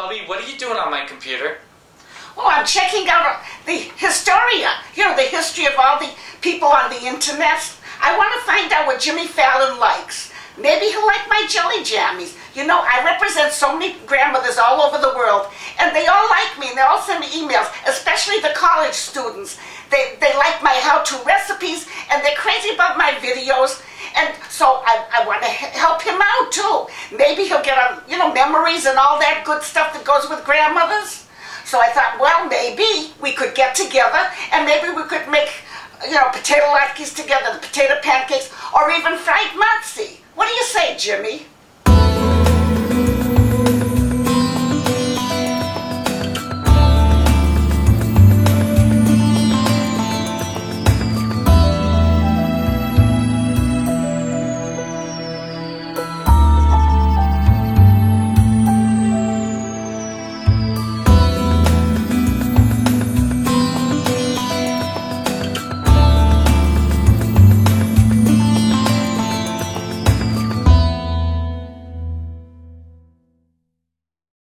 Bubby, what are you doing on my computer? Oh, I'm checking out the Historia, you know, the history of all the people on the internet. I want to find out what Jimmy Fallon likes. Maybe he'll like my jelly jammies. You know, I represent so many grandmothers all over the world, and they all like me, and they all send me emails, especially the college students. They, they like my how-to recipes, and they're crazy about my videos, and so I, I want to help him out. Maybe he'll get, on, you know, memories and all that good stuff that goes with grandmothers. So I thought, well, maybe we could get together, and maybe we could make, you know, potato latkes together, the potato pancakes, or even fried matzi. What do you say, Jimmy?